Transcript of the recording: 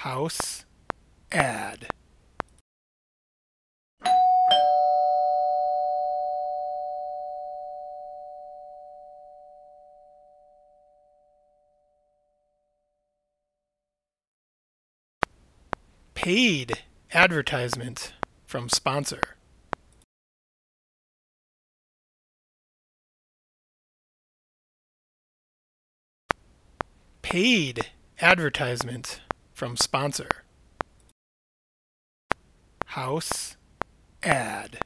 House ad. Paid advertisement from sponsor. Paid advertisement from sponsor. House ad.